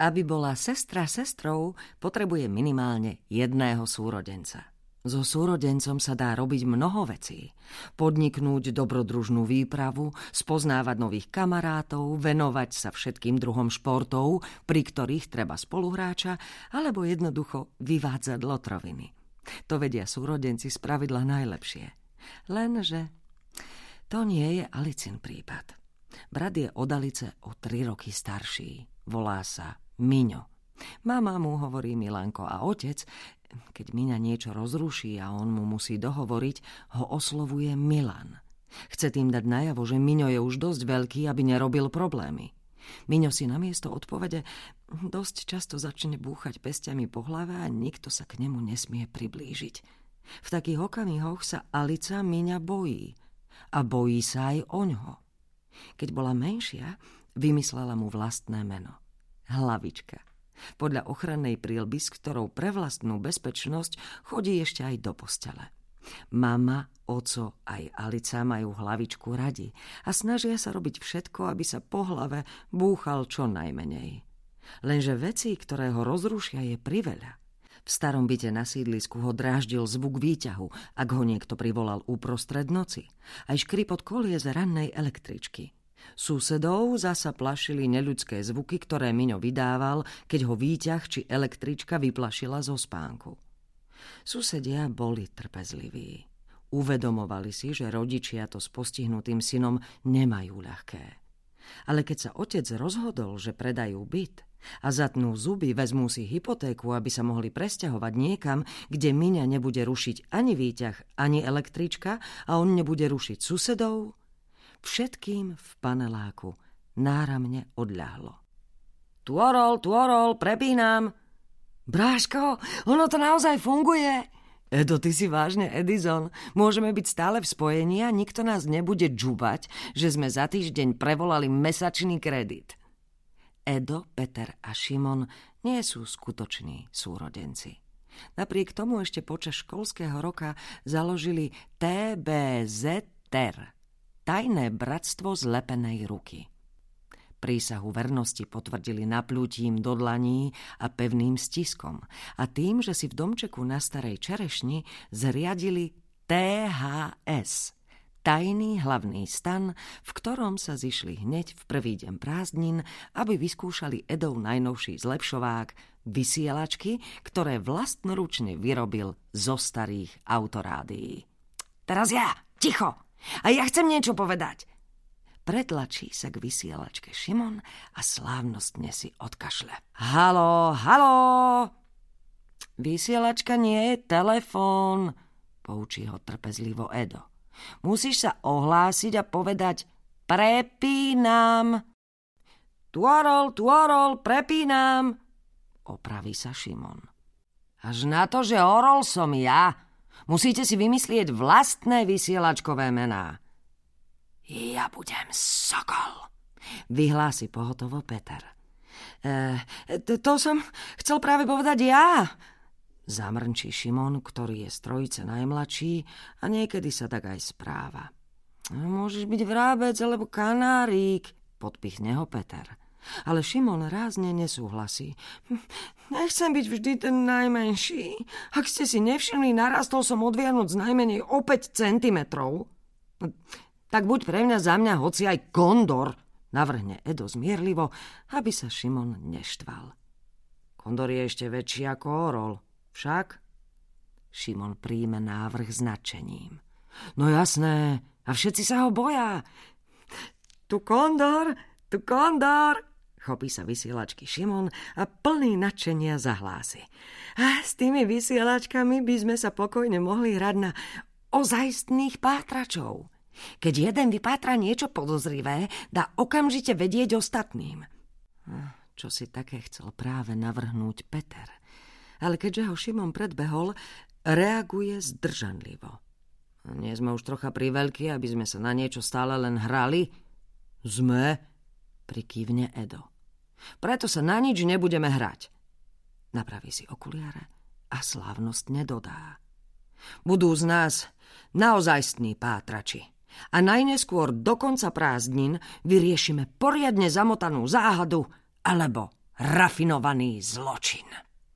Aby bola sestra sestrou, potrebuje minimálne jedného súrodenca. So súrodencom sa dá robiť mnoho vecí. Podniknúť dobrodružnú výpravu, spoznávať nových kamarátov, venovať sa všetkým druhom športov, pri ktorých treba spoluhráča, alebo jednoducho vyvádzať lotroviny. To vedia súrodenci z pravidla najlepšie. Lenže to nie je Alicin prípad. Brat je od Alice o tri roky starší. Volá sa Miňo. Mama mu hovorí Milanko a otec, keď Miňa niečo rozruší a on mu musí dohovoriť, ho oslovuje Milan. Chce tým dať najavo, že Miňo je už dosť veľký, aby nerobil problémy. Miňo si namiesto odpovede dosť často začne búchať pestiami po hlave a nikto sa k nemu nesmie priblížiť. V takých okamihoch sa Alica Miňa bojí. A bojí sa aj oňho. Keď bola menšia, vymyslela mu vlastné meno. Hlavička. Podľa ochrannej prílby, s ktorou pre vlastnú bezpečnosť chodí ešte aj do postele. Mama, oco aj Alica majú hlavičku radi a snažia sa robiť všetko, aby sa po hlave búchal čo najmenej. Lenže veci, ktoré ho rozrušia, je priveľa. V starom byte na sídlisku ho dráždil zvuk výťahu, ak ho niekto privolal uprostred noci. Aj škripot kolie z rannej električky – Susedov zasa plašili neľudské zvuky, ktoré Miňo vydával, keď ho výťah či električka vyplašila zo spánku. Susedia boli trpezliví. Uvedomovali si, že rodičia to s postihnutým synom nemajú ľahké. Ale keď sa otec rozhodol, že predajú byt a zatnú zuby, vezmú si hypotéku, aby sa mohli presťahovať niekam, kde Miňa nebude rušiť ani výťah, ani električka a on nebude rušiť susedov, Všetkým v paneláku náramne odľahlo. Tvorol, tvorol, prepínam. Bráško, ono to naozaj funguje. Edo, ty si vážne Edison. Môžeme byť stále v spojení a nikto nás nebude džubať, že sme za týždeň prevolali mesačný kredit. Edo, Peter a Šimon nie sú skutoční súrodenci. Napriek tomu ešte počas školského roka založili TBZ TER, tajné bratstvo zlepenej ruky. Prísahu vernosti potvrdili naplútím do dlaní a pevným stiskom a tým, že si v domčeku na Starej Čerešni zriadili THS, tajný hlavný stan, v ktorom sa zišli hneď v prvý deň prázdnin, aby vyskúšali Edov najnovší zlepšovák, vysielačky, ktoré vlastnoručne vyrobil zo starých autorádií. Teraz ja, ticho! A ja chcem niečo povedať. Pretlačí sa k vysielačke Šimon a slávnostne si odkašle. Halo, halo! Vysielačka nie je telefón, poučí ho trpezlivo Edo. Musíš sa ohlásiť a povedať prepínam. Tuorol, tuorol, prepínam, opraví sa Šimon. Až na to, že orol som ja, Musíte si vymyslieť vlastné vysielačkové mená. Ja budem Sokol, vyhlási pohotovo Peter. E, to, som chcel práve povedať ja, zamrnčí Šimon, ktorý je z trojice najmladší a niekedy sa tak aj správa. Môžeš byť vrábec alebo kanárik, podpichne ho Peter. Ale Šimon rázne nesúhlasí. Nechcem byť vždy ten najmenší. Ak ste si nevšimli, narastol som od Vianoc najmenej o 5 centimetrov. Tak buď pre mňa za mňa hoci aj kondor, navrhne Edo zmierlivo, aby sa Šimon neštval. Kondor je ešte väčší ako orol, však? Šimon príjme návrh s nadšením. No jasné, a všetci sa ho boja. Tu kondor, tu kondor, Chopí sa vysielačky Šimon a plný nadšenia zahlási. A s tými vysielačkami by sme sa pokojne mohli hrať na ozajstných pátračov. Keď jeden vypátra niečo podozrivé, dá okamžite vedieť ostatným. Čo si také chcel práve navrhnúť Peter. Ale keďže ho Šimon predbehol, reaguje zdržanlivo. Nie sme už trocha priveľkí, aby sme sa na niečo stále len hrali? Sme, prikývne Edo. Preto sa na nič nebudeme hrať. Napraví si okuliare a slávnostne dodá. Budú z nás naozajstní pátrači. A najneskôr do konca prázdnin vyriešime poriadne zamotanú záhadu alebo rafinovaný zločin.